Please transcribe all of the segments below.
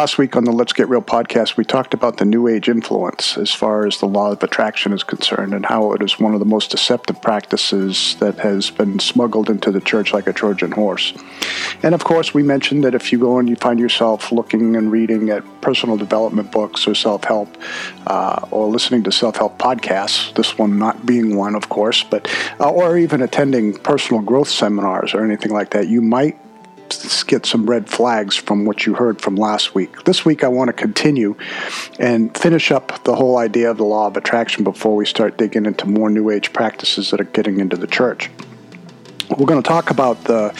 last week on the Let's Get Real podcast, we talked about the New Age influence as far as the law of attraction is concerned and how it is one of the most deceptive practices that has been smuggled into the church like a Trojan horse. And of course, we mentioned that if you go and you find yourself looking and reading at personal development books or self help uh, or listening to self help podcasts, this one not being one, of course, but uh, or even attending personal growth seminars or anything like that, you might get some red flags from what you heard from last week. This week, I want to continue and finish up the whole idea of the law of attraction before we start digging into more New Age practices that are getting into the church. We're going to talk about the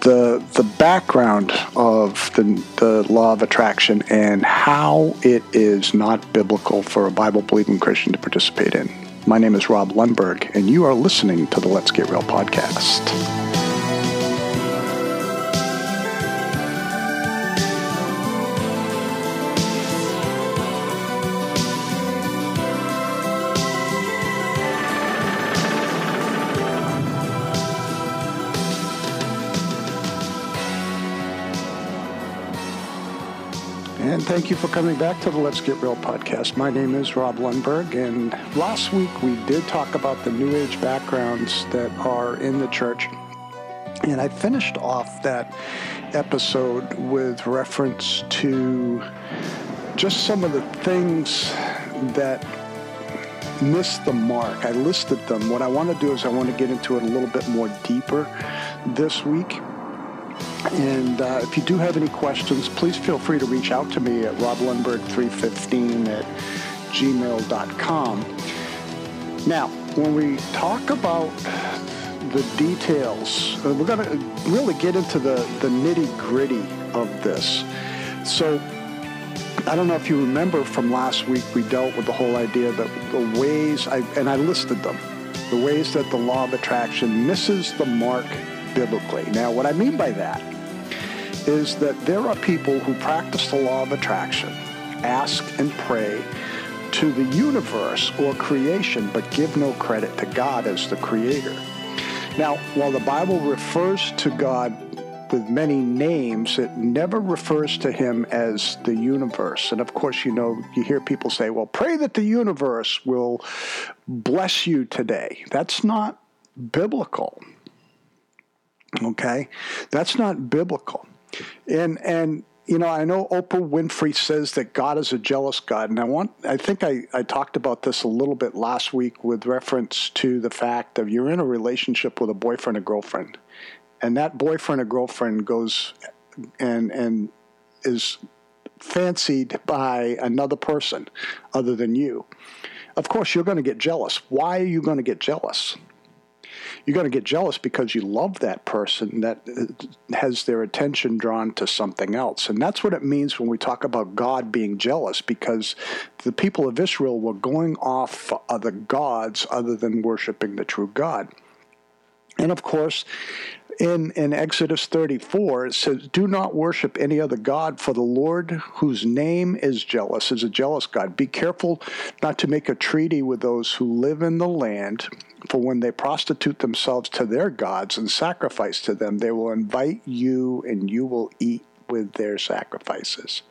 the the background of the the law of attraction and how it is not biblical for a Bible believing Christian to participate in. My name is Rob Lundberg, and you are listening to the Let's Get Real podcast. Thank you for coming back to the Let's Get Real podcast. My name is Rob Lundberg, and last week we did talk about the New Age backgrounds that are in the church. And I finished off that episode with reference to just some of the things that missed the mark. I listed them. What I want to do is I want to get into it a little bit more deeper this week. And uh, if you do have any questions, please feel free to reach out to me at roblundberg315 at gmail.com. Now, when we talk about the details, uh, we're going to really get into the, the nitty gritty of this. So, I don't know if you remember from last week, we dealt with the whole idea that the ways, I, and I listed them, the ways that the law of attraction misses the mark biblically. Now, what I mean by that is that there are people who practice the law of attraction, ask and pray to the universe or creation, but give no credit to God as the creator. Now, while the Bible refers to God with many names, it never refers to him as the universe. And of course, you know, you hear people say, well, pray that the universe will bless you today. That's not biblical. Okay? That's not biblical. And and you know, I know Oprah Winfrey says that God is a jealous God, and I want I think I, I talked about this a little bit last week with reference to the fact of you're in a relationship with a boyfriend or girlfriend, and that boyfriend or girlfriend goes and and is fancied by another person other than you. Of course, you're going to get jealous. Why are you going to get jealous? You're going to get jealous because you love that person that uh, has their attention drawn to something else. And that's what it means when we talk about God being jealous, because the people of Israel were going off for other gods other than worshiping the true God. And of course, in, in Exodus 34, it says, Do not worship any other God, for the Lord, whose name is jealous, is a jealous God. Be careful not to make a treaty with those who live in the land, for when they prostitute themselves to their gods and sacrifice to them, they will invite you, and you will eat with their sacrifices.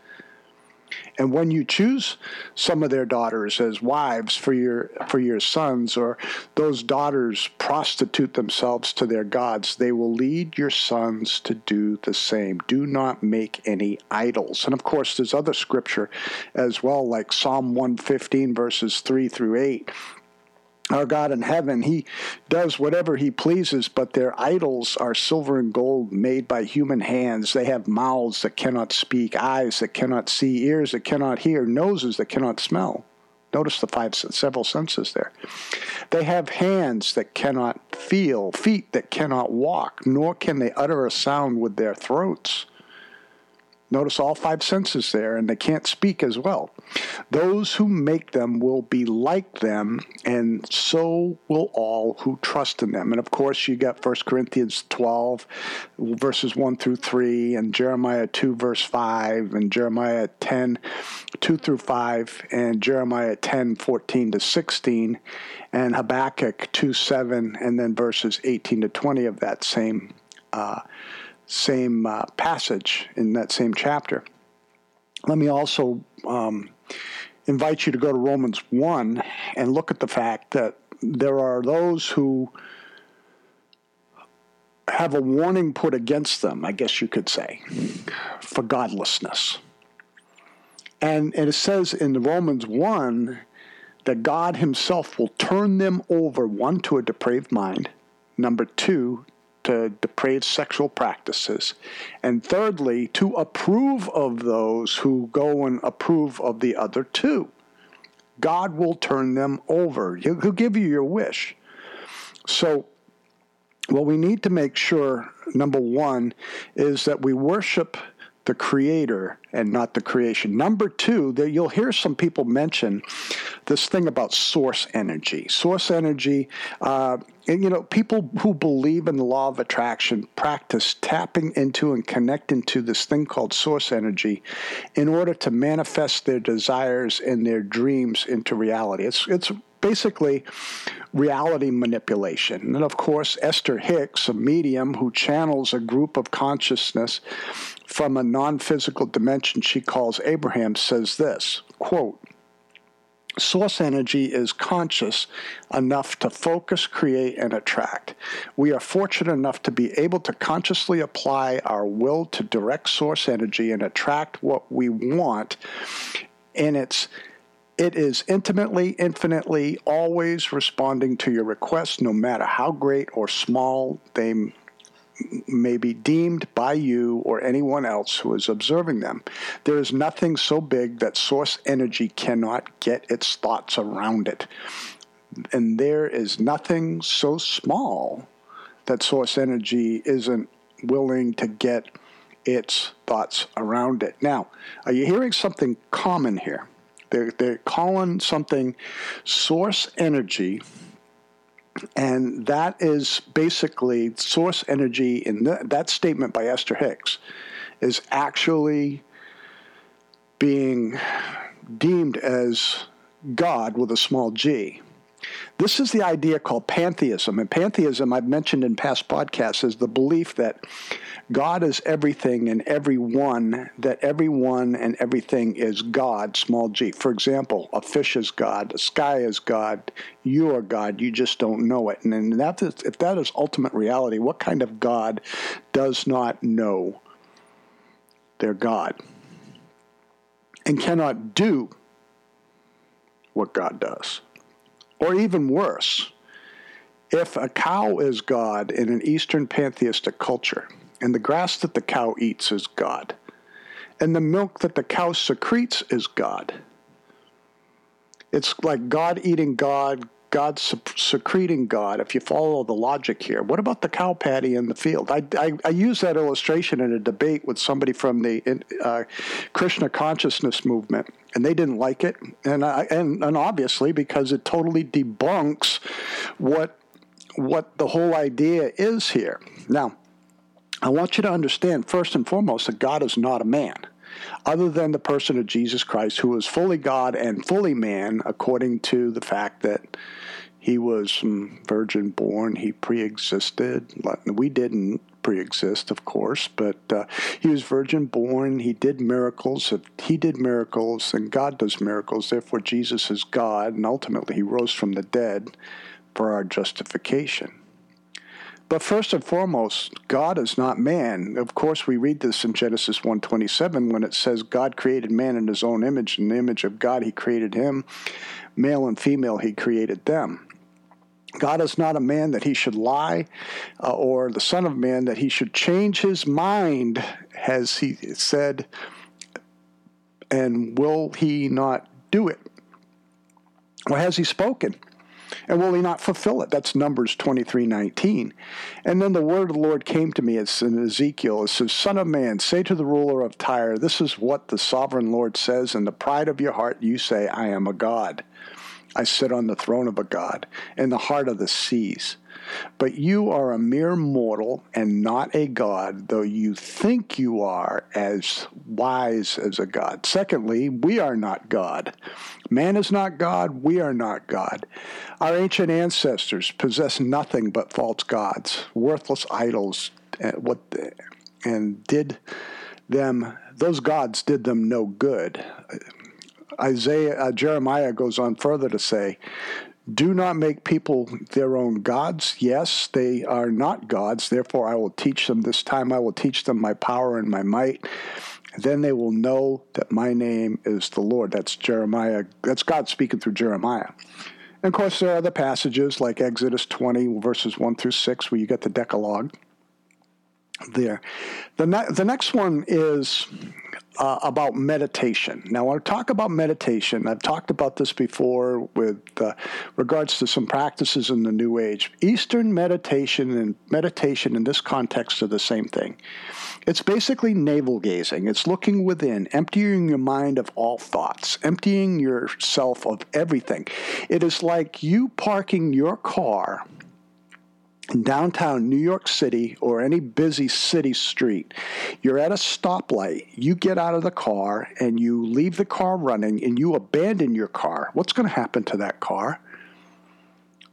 And when you choose some of their daughters as wives for your for your sons, or those daughters prostitute themselves to their gods, they will lead your sons to do the same. Do not make any idols. And of course, there's other scripture as well, like Psalm 115 verses three through eight, our God in heaven, He does whatever He pleases, but their idols are silver and gold made by human hands. They have mouths that cannot speak, eyes that cannot see, ears that cannot hear, noses that cannot smell. Notice the five several senses there. They have hands that cannot feel, feet that cannot walk, nor can they utter a sound with their throats. Notice all five senses there, and they can't speak as well. Those who make them will be like them, and so will all who trust in them. And of course, you got 1 Corinthians 12, verses 1 through 3, and Jeremiah 2, verse 5, and Jeremiah 10, 2 through 5, and Jeremiah 10, 14 to 16, and Habakkuk 2, 7, and then verses 18 to 20 of that same. Uh, same uh, passage in that same chapter. let me also um, invite you to go to Romans 1 and look at the fact that there are those who have a warning put against them, I guess you could say, for godlessness. And, and it says in Romans 1 that God Himself will turn them over, one, to a depraved mind, number two, to depraved sexual practices, and thirdly, to approve of those who go and approve of the other two. God will turn them over. He'll give you your wish. So, what we need to make sure, number one, is that we worship the creator and not the creation. Number two, that you'll hear some people mention this thing about source energy. Source energy, uh, and you know, people who believe in the law of attraction practice tapping into and connecting to this thing called source energy in order to manifest their desires and their dreams into reality. It's it's basically reality manipulation. And of course, Esther Hicks, a medium who channels a group of consciousness from a non physical dimension she calls Abraham, says this quote, Source energy is conscious enough to focus, create, and attract. We are fortunate enough to be able to consciously apply our will to direct source energy and attract what we want. And it's it is intimately, infinitely, always responding to your requests, no matter how great or small they may be deemed by you or anyone else who is observing them. There is nothing so big that source energy cannot get its thoughts around it. And there is nothing so small that source energy isn't willing to get its thoughts around it. Now, are you hearing something common here? They're, they're calling something source energy and that is basically source energy in the, that statement by Esther Hicks is actually being deemed as God with a small g. This is the idea called pantheism. And pantheism, I've mentioned in past podcasts, is the belief that God is everything and everyone, that everyone and everything is God, small g. For example, a fish is God, the sky is God, you are God, you just don't know it. And that is, if that is ultimate reality, what kind of God does not know their God and cannot do what God does? Or even worse, if a cow is God in an Eastern pantheistic culture, and the grass that the cow eats is God, and the milk that the cow secretes is God, it's like God eating God, God secreting God, if you follow the logic here. What about the cow patty in the field? I, I, I use that illustration in a debate with somebody from the uh, Krishna consciousness movement, and they didn't like it. And, I, and, and obviously, because it totally debunks what, what the whole idea is here. Now, I want you to understand, first and foremost, that God is not a man other than the person of Jesus Christ, who was fully God and fully man, according to the fact that he was virgin born, he pre existed. We didn't pre exist, of course, but uh, he was virgin born. He did miracles. He did miracles, and God does miracles. Therefore, Jesus is God, and ultimately, he rose from the dead for our justification. But first and foremost, God is not man. Of course, we read this in Genesis 1:27 when it says God created man in his own image, in the image of God he created him, male and female he created them. God is not a man that he should lie, uh, or the Son of Man that he should change his mind, as he said, and will he not do it? Or has he spoken? And will he not fulfill it? That's Numbers 23 19. And then the word of the Lord came to me, it's in Ezekiel. It says, Son of man, say to the ruler of Tyre, This is what the sovereign Lord says. In the pride of your heart, you say, I am a God. I sit on the throne of a God in the heart of the seas. But you are a mere mortal and not a God, though you think you are as wise as a God. Secondly, we are not God. Man is not God, we are not God. Our ancient ancestors possessed nothing but false gods, worthless idols, and, what, and did them those gods did them no good. Isaiah, uh, Jeremiah goes on further to say, do not make people their own gods. Yes, they are not gods. Therefore, I will teach them this time. I will teach them my power and my might. Then they will know that my name is the Lord. That's Jeremiah. That's God speaking through Jeremiah. And of course, there are other passages like Exodus 20, verses 1 through 6, where you get the Decalogue there. The, ne- the next one is uh, about meditation. Now, when I talk about meditation, I've talked about this before with uh, regards to some practices in the New Age. Eastern meditation and meditation in this context are the same thing. It's basically navel gazing. It's looking within, emptying your mind of all thoughts, emptying yourself of everything. It is like you parking your car downtown New York City or any busy city street, you're at a stoplight, you get out of the car and you leave the car running and you abandon your car, what's going to happen to that car?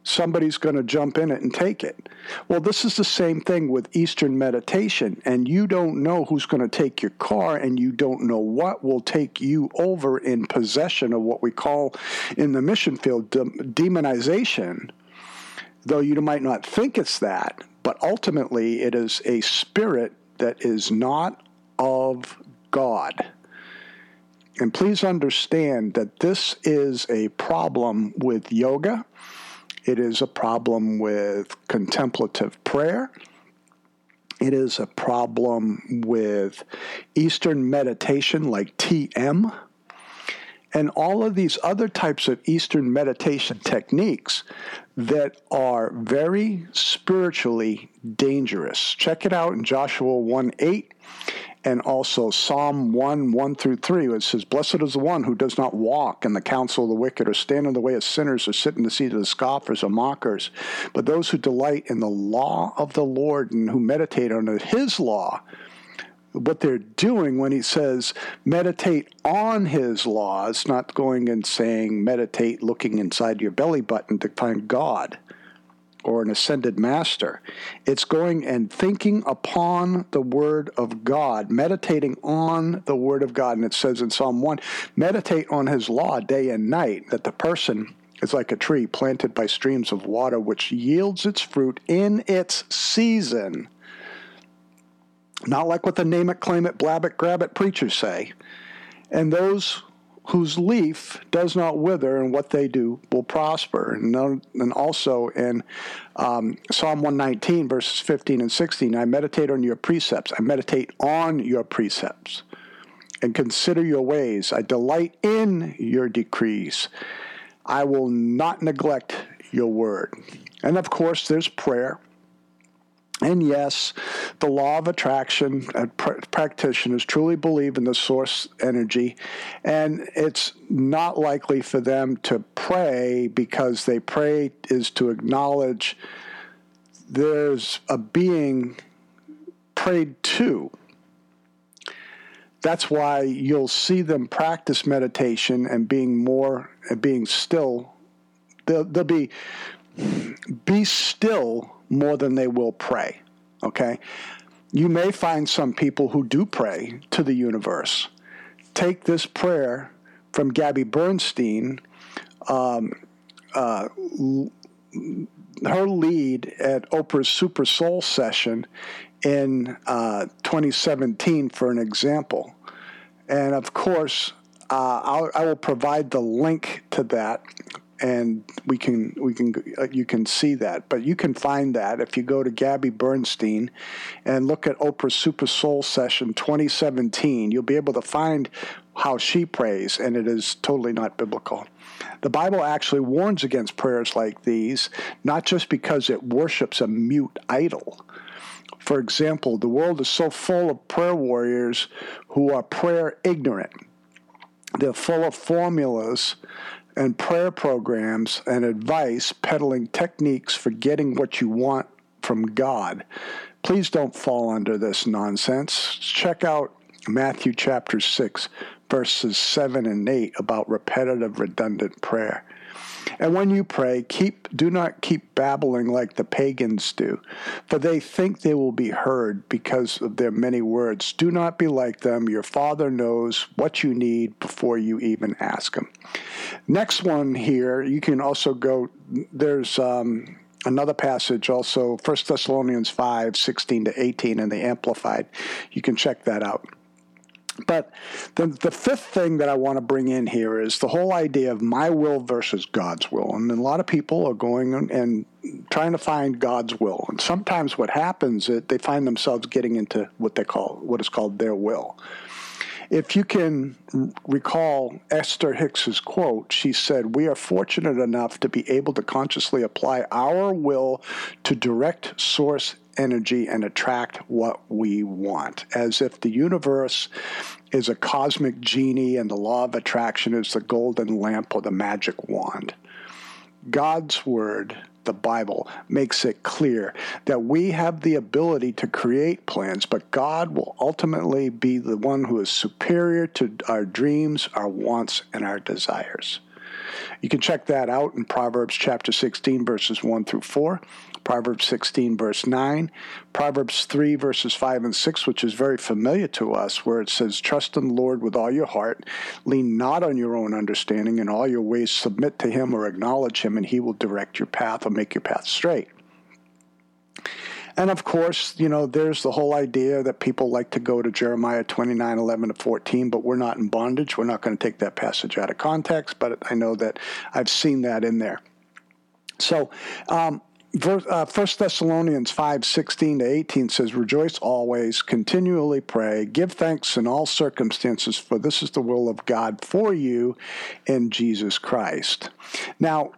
Somebody's going to jump in it and take it. Well, this is the same thing with Eastern meditation, and you don't know who's going to take your car, and you don't know what will take you over in possession of what we call in the mission field demonization though you might not think it's that, but ultimately it is a spirit that is not of God. And please understand that this is a problem with yoga. It is a problem with contemplative prayer. It is a problem with Eastern meditation like TM and all of these other types of Eastern meditation techniques that are very spiritually dangerous. Check it out in Joshua 1 8 and also Psalm 1 1 through 3, It says, Blessed is the one who does not walk in the counsel of the wicked, or stand in the way of sinners, or sit in the seat of the scoffers or mockers, but those who delight in the law of the Lord and who meditate on his law what they're doing when he says meditate on his laws, not going and saying meditate looking inside your belly button to find God or an ascended master. It's going and thinking upon the word of God, meditating on the word of God. And it says in Psalm 1 meditate on his law day and night, that the person is like a tree planted by streams of water, which yields its fruit in its season not like what the name it, claim it, blab it, grab it preachers say. And those whose leaf does not wither and what they do will prosper. And, also in um, Psalm 119, verses 15 and 16, I meditate on your precepts. I meditate on your precepts and consider your ways. I delight in your decrees. I will not neglect your word. And of course, there's prayer. And yes, the law of attraction, uh, pr- practitioners truly believe in the source energy, and it's not likely for them to pray because they pray is to acknowledge there's a being prayed to. That's why you'll see them practice meditation and being more, and being still. They'll, they'll be, be still more than they will pray. Okay? You may find some people who do pray to the universe. Take this prayer from Gabby Bernstein, um, uh, her lead at Oprah's Super Soul session in uh, 2017 for an example. And of course, uh, I will provide the link to that and we can we can uh, you can see that. But you can find that if you go to Gabby Bernstein and look at Oprah Super Soul Session 2017. You'll be able to find how she prays, and it is totally not biblical. The Bible actually warns against prayers like these, not just because it worships a mute idol. For example, the world is so full of prayer warriors who are prayer ignorant. They're full of formulas and prayer programs and advice peddling techniques for getting what you want from God. Please don't fall under this nonsense. Check out Matthew chapter 6, verses 7 and 8 about repetitive, redundant prayer. And when you pray, keep do not keep babbling like the pagans do, for they think they will be heard because of their many words. Do not be like them. Your Father knows what you need before you even ask Him. Next one here, you can also go. There's um, another passage also 1 thessalonians 5 16 to 18 in the amplified you can check that out but the, the fifth thing that I want to bring in here is the whole idea of my will versus God's will. And a lot of people are going and trying to find God's will. And sometimes what happens is they find themselves getting into what they call what is called their will. If you can recall Esther Hicks's quote, she said, We are fortunate enough to be able to consciously apply our will to direct source energy and attract what we want, as if the universe is a cosmic genie and the law of attraction is the golden lamp or the magic wand. God's word, the Bible, makes it clear that we have the ability to create plans, but God will ultimately be the one who is superior to our dreams, our wants, and our desires. You can check that out in Proverbs chapter 16, verses 1 through 4. Proverbs 16, verse 9, Proverbs 3, verses 5 and 6, which is very familiar to us, where it says, Trust in the Lord with all your heart, lean not on your own understanding, in all your ways submit to him or acknowledge him, and he will direct your path or make your path straight. And of course, you know, there's the whole idea that people like to go to Jeremiah 29, 11 to 14, but we're not in bondage. We're not going to take that passage out of context, but I know that I've seen that in there. So, um, uh, First Thessalonians five sixteen to eighteen says, "Rejoice always, continually pray, give thanks in all circumstances, for this is the will of God for you in Jesus Christ." Now,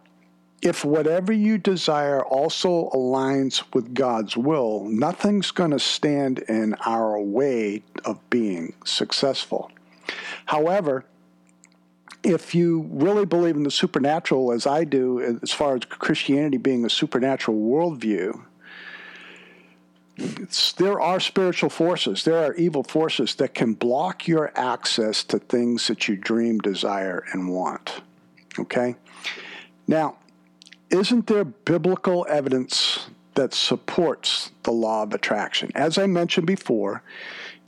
if whatever you desire also aligns with God's will, nothing's going to stand in our way of being successful. However, if you really believe in the supernatural, as I do, as far as Christianity being a supernatural worldview, there are spiritual forces, there are evil forces that can block your access to things that you dream, desire, and want. Okay? Now, isn't there biblical evidence that supports the law of attraction? As I mentioned before,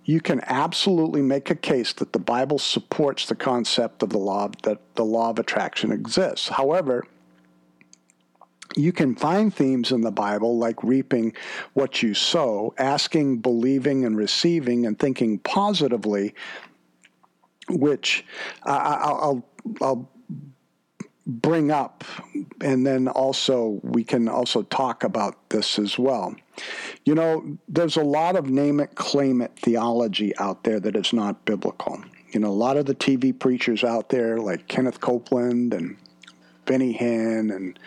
you can absolutely make a case that the Bible supports the concept of the law that the law of attraction exists. However, you can find themes in the Bible like reaping what you sow, asking, believing, and receiving, and thinking positively, which I'll, I'll bring up, and then also we can also talk about this as well. You know, there's a lot of name it, claim it theology out there that is not biblical. You know, a lot of the TV preachers out there, like Kenneth Copeland and Benny Hinn and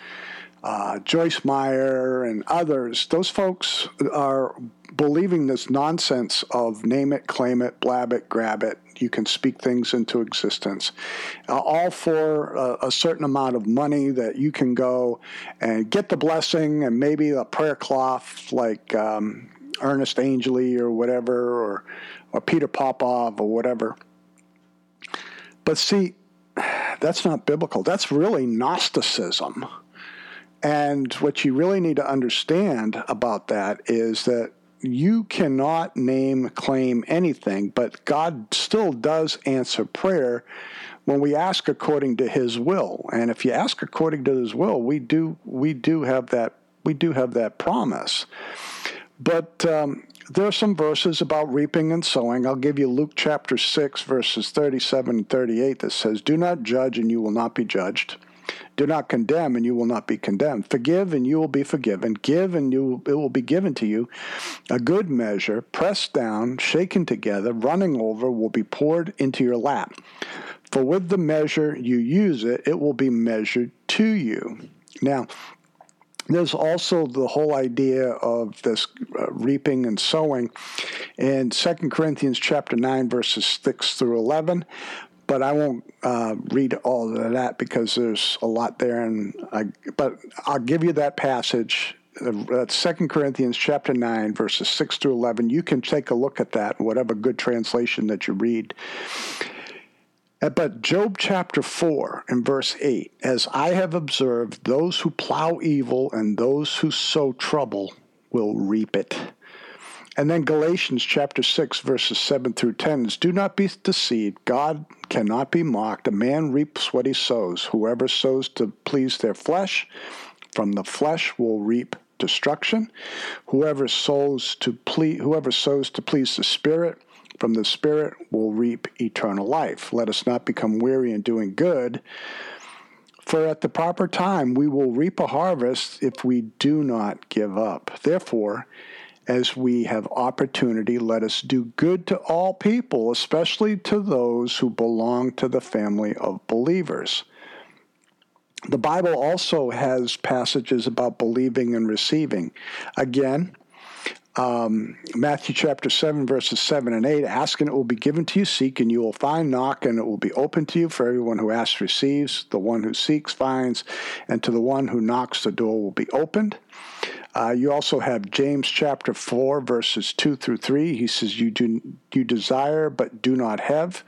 uh, Joyce Meyer and others, those folks are believing this nonsense of name it, claim it, blab it, grab it. You can speak things into existence, uh, all for a, a, certain amount of money that you can go and get the blessing and maybe a prayer cloth like um, Ernest Angley or whatever, or, or Peter Popoff or whatever. But see, that's not biblical. That's really Gnosticism. And what you really need to understand about that is that you cannot name, claim anything, but God still does answer prayer when we ask according to His will. And if you ask according to His will, we do we do have that we do have that promise. But um, there are some verses about reaping and sowing. I'll give you Luke chapter 6, verses 37 and 38 that says, Do not judge, and you will not be judged. Do not condemn, and you will not be condemned. Forgive, and you will be forgiven. Give, and you, it will be given to you. A good measure, pressed down, shaken together, running over, will be poured into your lap. For with the measure you use it, it will be measured to you. Now, there's also the whole idea of this uh, reaping and sowing in 2 corinthians chapter 9 verses 6 through 11 but I won't uh, read all of that because there's a lot there. And I, but I'll give you that passage. That's Second Corinthians chapter nine, verses six through eleven. You can take a look at that, whatever good translation that you read. Uh, but Job chapter 4 and verse 8 As I have observed, those who plow evil and those who sow trouble will reap it. And then Galatians chapter 6, verses 7 through 10 is Do not be deceived. God cannot be mocked. A man reaps what he sows. Whoever sows to please their flesh, from the flesh will reap destruction. Whoever sows to please, whoever sows to please the Spirit, from the Spirit will reap eternal life. Let us not become weary in doing good, for at the proper time we will reap a harvest if we do not give up. Therefore, as we have opportunity, let us do good to all people, especially to those who belong to the family of believers. The Bible also has passages about believing and receiving. Again, um, Matthew chapter 7, verses 7 and 8 Ask and it will be given to you, seek and you will find, knock and it will be open to you. For everyone who asks receives, the one who seeks finds, and to the one who knocks, the door will be opened. Uh, you also have James chapter 4, verses 2 through 3. He says, You, do, you desire but do not have,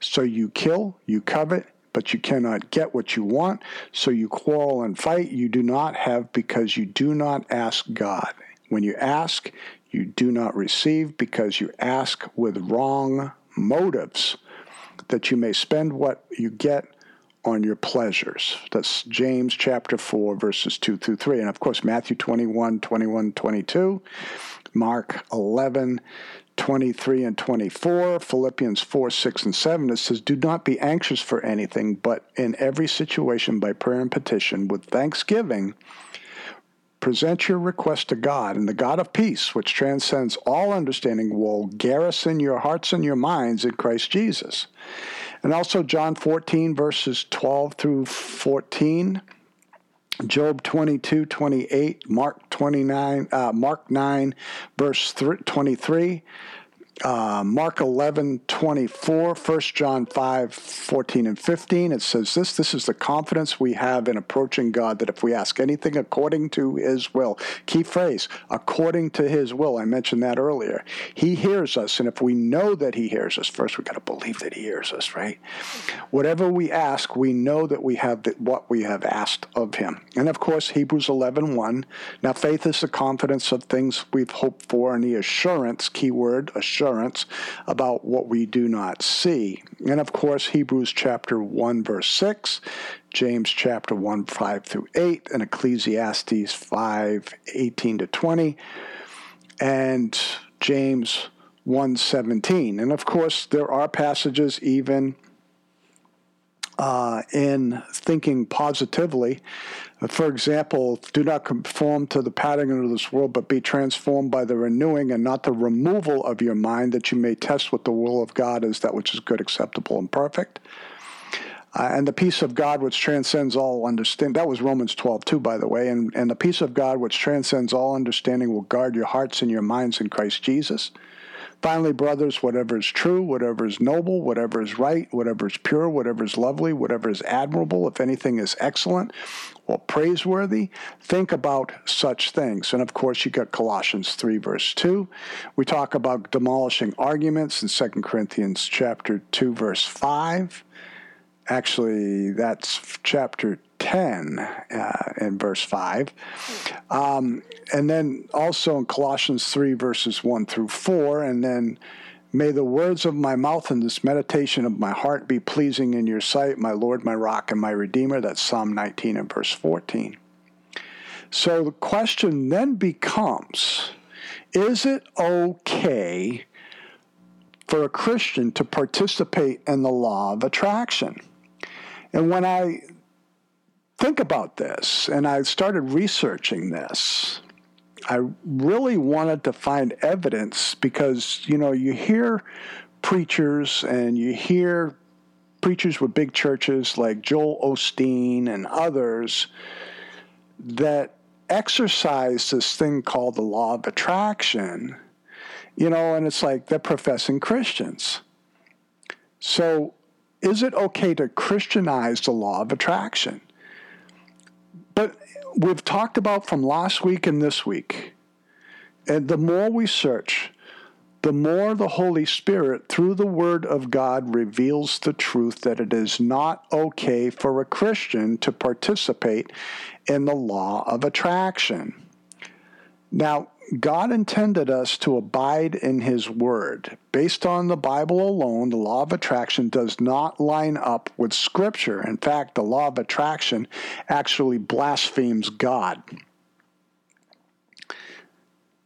so you kill, you covet, but you cannot get what you want, so you quarrel and fight. You do not have because you do not ask God. When you ask, you do not receive because you ask with wrong motives, that you may spend what you get on your pleasures. That's James chapter 4, verses 2 through 3. And of course, Matthew 21, 21, 22, Mark 11, 23 and 24, Philippians 4, 6, and 7, it says, Do not be anxious for anything, but in every situation by prayer and petition with thanksgiving present your request to God, and the God of peace, which transcends all understanding, will garrison your hearts and your minds in Christ Jesus. And also John 14, verses 12 through 14. Job 22, 28, Mark 29, uh, Mark 9, verse 23, uh, Mark 11, 24, 1 John 5, 14 and 15. It says this This is the confidence we have in approaching God that if we ask anything according to his will, key phrase, according to his will, I mentioned that earlier, he hears us. And if we know that he hears us, first we got to believe that he hears us, right? Whatever we ask, we know that we have the, what we have asked of him. And of course, Hebrews 11, 1. Now, faith is the confidence of things we've hoped for and the assurance, keyword, assurance assurance about what we do not see. And of course, Hebrews chapter 1, verse 6, James chapter 1, 5 through 8, and Ecclesiastes 5, 18 to 20, and James 1:17. And of course, there are passages even uh, in thinking positively. For example, do not conform to the pattern of this world, but be transformed by the renewing and not the removal of your mind, that you may test what the will of God is, that which is good, acceptable, and perfect. Uh, and the peace of God which transcends all understanding. That was Romans 12, too, by the way. And, and the peace of God which transcends all understanding will guard your hearts and your minds in Christ Jesus. Finally, brothers, whatever is true, whatever is noble, whatever is right, whatever is pure, whatever is lovely, whatever is admirable, if anything is excellent or praiseworthy, think about such things. And of course, you got Colossians 3, verse 2. We talk about demolishing arguments in 2 Corinthians chapter 2, verse 5. Actually, that's chapter 10 uh, in verse 5. Um, and then also in Colossians 3, verses 1 through 4. And then, may the words of my mouth and this meditation of my heart be pleasing in your sight, my Lord, my rock, and my Redeemer. That's Psalm 19 and verse 14. So the question then becomes is it okay for a Christian to participate in the law of attraction? And when I think about this and I started researching this. I really wanted to find evidence because, you know, you hear preachers and you hear preachers with big churches like Joel Osteen and others that exercise this thing called the law of attraction, you know, and it's like they're professing Christians. So, is it okay to Christianize the law of attraction? But we've talked about from last week and this week, and the more we search, the more the Holy Spirit, through the Word of God, reveals the truth that it is not okay for a Christian to participate in the law of attraction. Now, God intended us to abide in His Word. Based on the Bible alone, the law of attraction does not line up with Scripture. In fact, the law of attraction actually blasphemes God.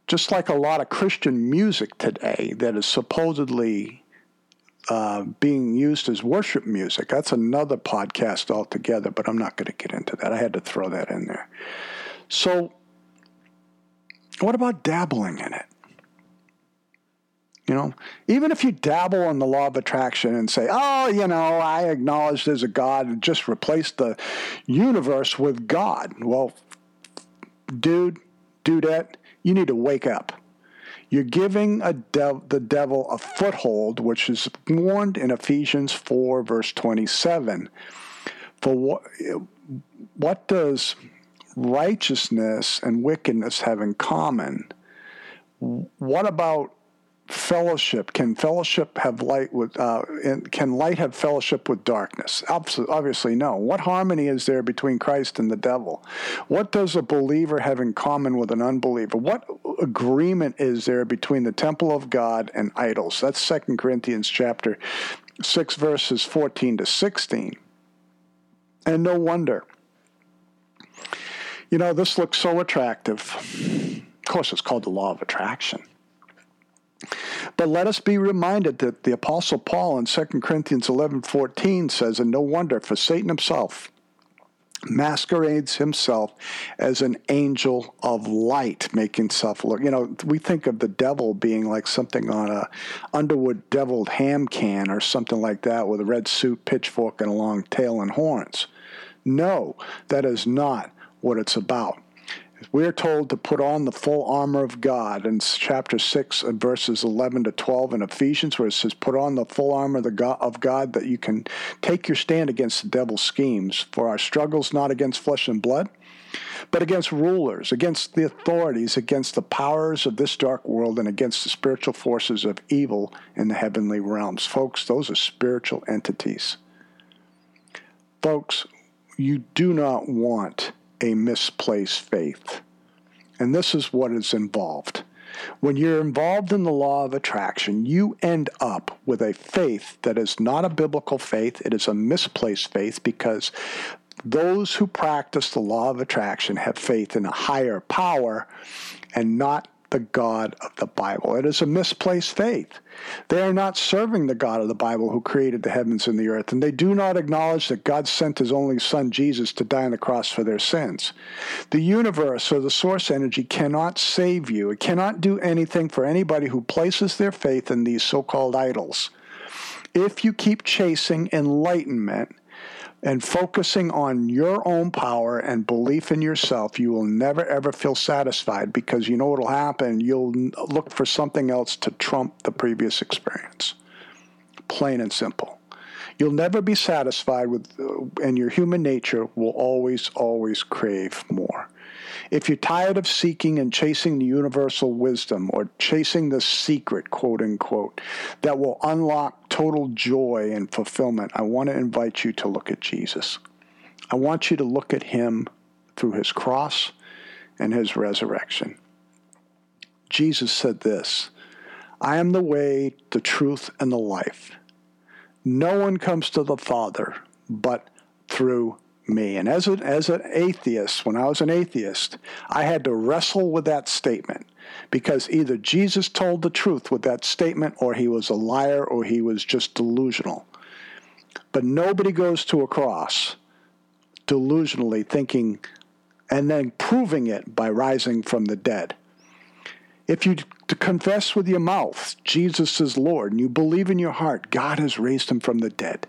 Just like a lot of Christian music today that is supposedly uh, being used as worship music. That's another podcast altogether, but I'm not going to get into that. I had to throw that in there. So, what about dabbling in it? You know, even if you dabble in the law of attraction and say, oh, you know, I acknowledge there's a God and just replace the universe with God. Well, dude, dudette, you need to wake up. You're giving dev- the devil a foothold, which is warned in Ephesians 4, verse 27. For what, what does righteousness and wickedness have in common? What about fellowship? Can fellowship have light with? Uh, can light have fellowship with darkness? Obviously, no. What harmony is there between Christ and the devil? What does a believer have in common with an unbeliever? What agreement is there between the temple of God and idols? That's Second Corinthians chapter six, verses fourteen to sixteen. And no wonder you know, this looks so attractive. Of course, it's called the law of attraction. But let us be reminded that the Apostle Paul in 2 Corinthians 11 14 says, And no wonder, for Satan himself masquerades himself as an angel of light, making himself look. You know, we think of the devil being like something on a Underwood deviled ham can or something like that with a red suit, pitchfork, and a long tail and horns. No, that is not what it's about. We're told to put on the full armor of God in chapter 6 and verses 11 to 12 in Ephesians, where it says, Put on the full armor of God that you can take your stand against the devil's schemes. For our struggle's not against flesh and blood, but against rulers, against the authorities, against the powers of this dark world, and against the spiritual forces of evil in the heavenly realms. Folks, those are spiritual entities. Folks, you do not want a misplaced faith. And this is what is involved. When you're involved in the law of attraction, you end up with a faith that is not a biblical faith. It is a misplaced faith because those who practice the law of attraction have faith in a higher power and not the God of the Bible. It is a misplaced faith. They are not serving the God of the Bible who created the heavens and the earth, and they do not acknowledge that God sent his only Son, Jesus, to die on the cross for their sins. The universe or the source energy cannot save you. It cannot do anything for anybody who places their faith in these so called idols. If you keep chasing enlightenment, and focusing on your own power and belief in yourself, you will never ever feel satisfied because you know what'll happen. You'll look for something else to trump the previous experience. Plain and simple. You'll never be satisfied with, uh, and your human nature will always, always crave more. If you're tired of seeking and chasing the universal wisdom or chasing the secret, quote unquote, that will unlock total joy and fulfillment, I want to invite you to look at Jesus. I want you to look at him through his cross and his resurrection. Jesus said this I am the way, the truth, and the life. No one comes to the Father but through me. And as, a, as an atheist, when I was an atheist, I had to wrestle with that statement because either Jesus told the truth with that statement or he was a liar or he was just delusional. But nobody goes to a cross delusionally thinking and then proving it by rising from the dead. If you confess with your mouth Jesus is Lord and you believe in your heart God has raised him from the dead,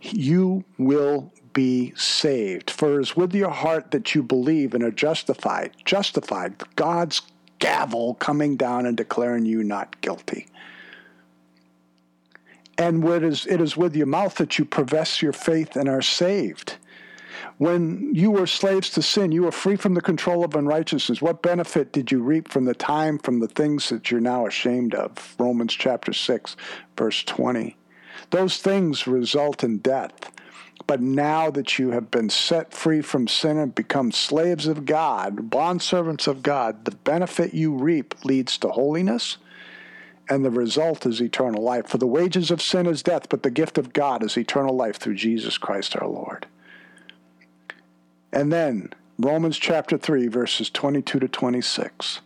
you will be saved. For it is with your heart that you believe and are justified. Justified. God's gavel coming down and declaring you not guilty. And it is, it is with your mouth that you profess your faith and are saved. When you were slaves to sin, you were free from the control of unrighteousness. What benefit did you reap from the time from the things that you're now ashamed of? Romans chapter 6, verse 20. Those things result in death. But now that you have been set free from sin and become slaves of God, bondservants of God, the benefit you reap leads to holiness, and the result is eternal life. For the wages of sin is death, but the gift of God is eternal life through Jesus Christ our Lord. And then, Romans chapter 3, verses 22 to 26.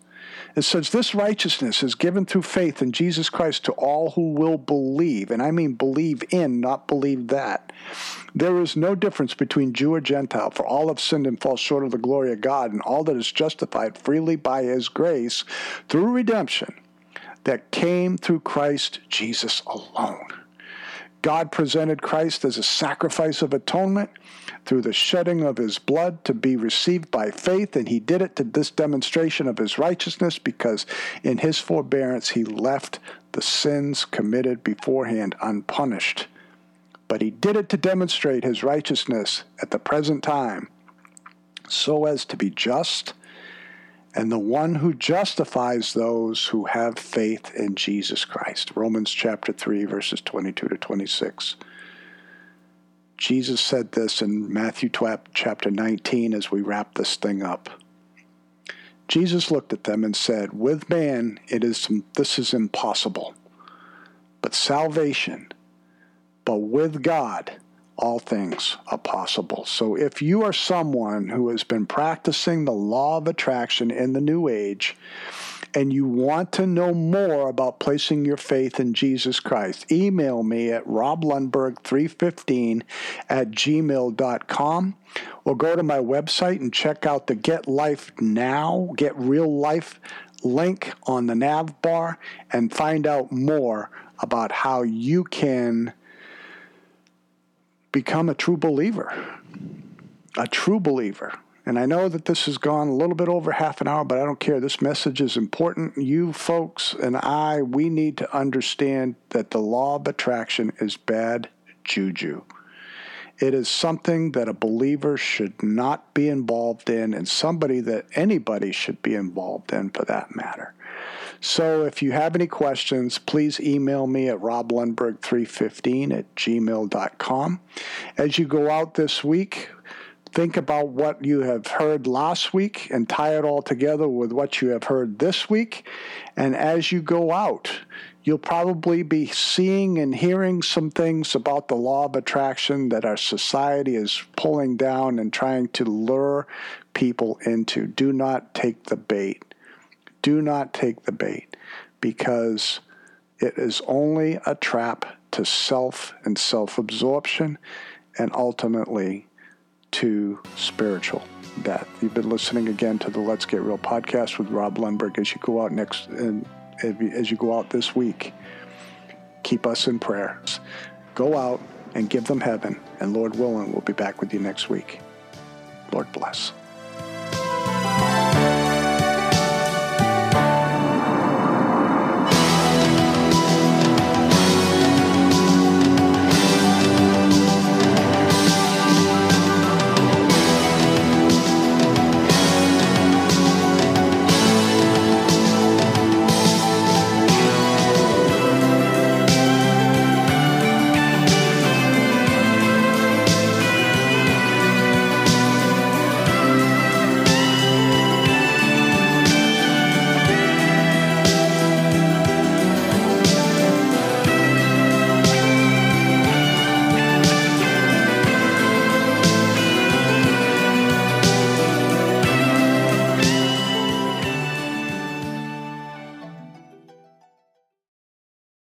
It says, This righteousness is given through faith in Jesus Christ to all who will believe. And I mean believe in, not believe that. There is no difference between Jew or Gentile, for all have sinned and fall short of the glory of God, and all that is justified freely by his grace through redemption that came through Christ Jesus alone. God presented Christ as a sacrifice of atonement through the shedding of his blood to be received by faith, and he did it to this demonstration of his righteousness because in his forbearance he left the sins committed beforehand unpunished. But he did it to demonstrate his righteousness at the present time so as to be just and the one who justifies those who have faith in Jesus Christ. Romans chapter 3, verses 22 to 26. Jesus said this in Matthew chapter 19 as we wrap this thing up. Jesus looked at them and said, With man it is this is impossible. But salvation, but with God all things are possible. So if you are someone who has been practicing the law of attraction in the new age, and you want to know more about placing your faith in Jesus Christ, email me at roblundberg315 at gmail.com or go to my website and check out the Get Life Now, Get Real Life link on the nav bar and find out more about how you can become a true believer. A true believer. And I know that this has gone a little bit over half an hour, but I don't care. This message is important. You folks and I, we need to understand that the law of attraction is bad juju. It is something that a believer should not be involved in, and somebody that anybody should be involved in for that matter. So if you have any questions, please email me at roblundberg315 at gmail.com. As you go out this week, think about what you have heard last week and tie it all together with what you have heard this week. And as you go out, you'll probably be seeing and hearing some things about the law of attraction that our society is pulling down and trying to lure people into. Do not take the bait do not take the bait because it is only a trap to self and self absorption and ultimately to spiritual death. You've been listening again to the Let's Get Real podcast with Rob Lundberg as you go out next and as you go out this week. Keep us in prayer. Go out and give them heaven, and Lord willing, we'll be back with you next week. Lord bless.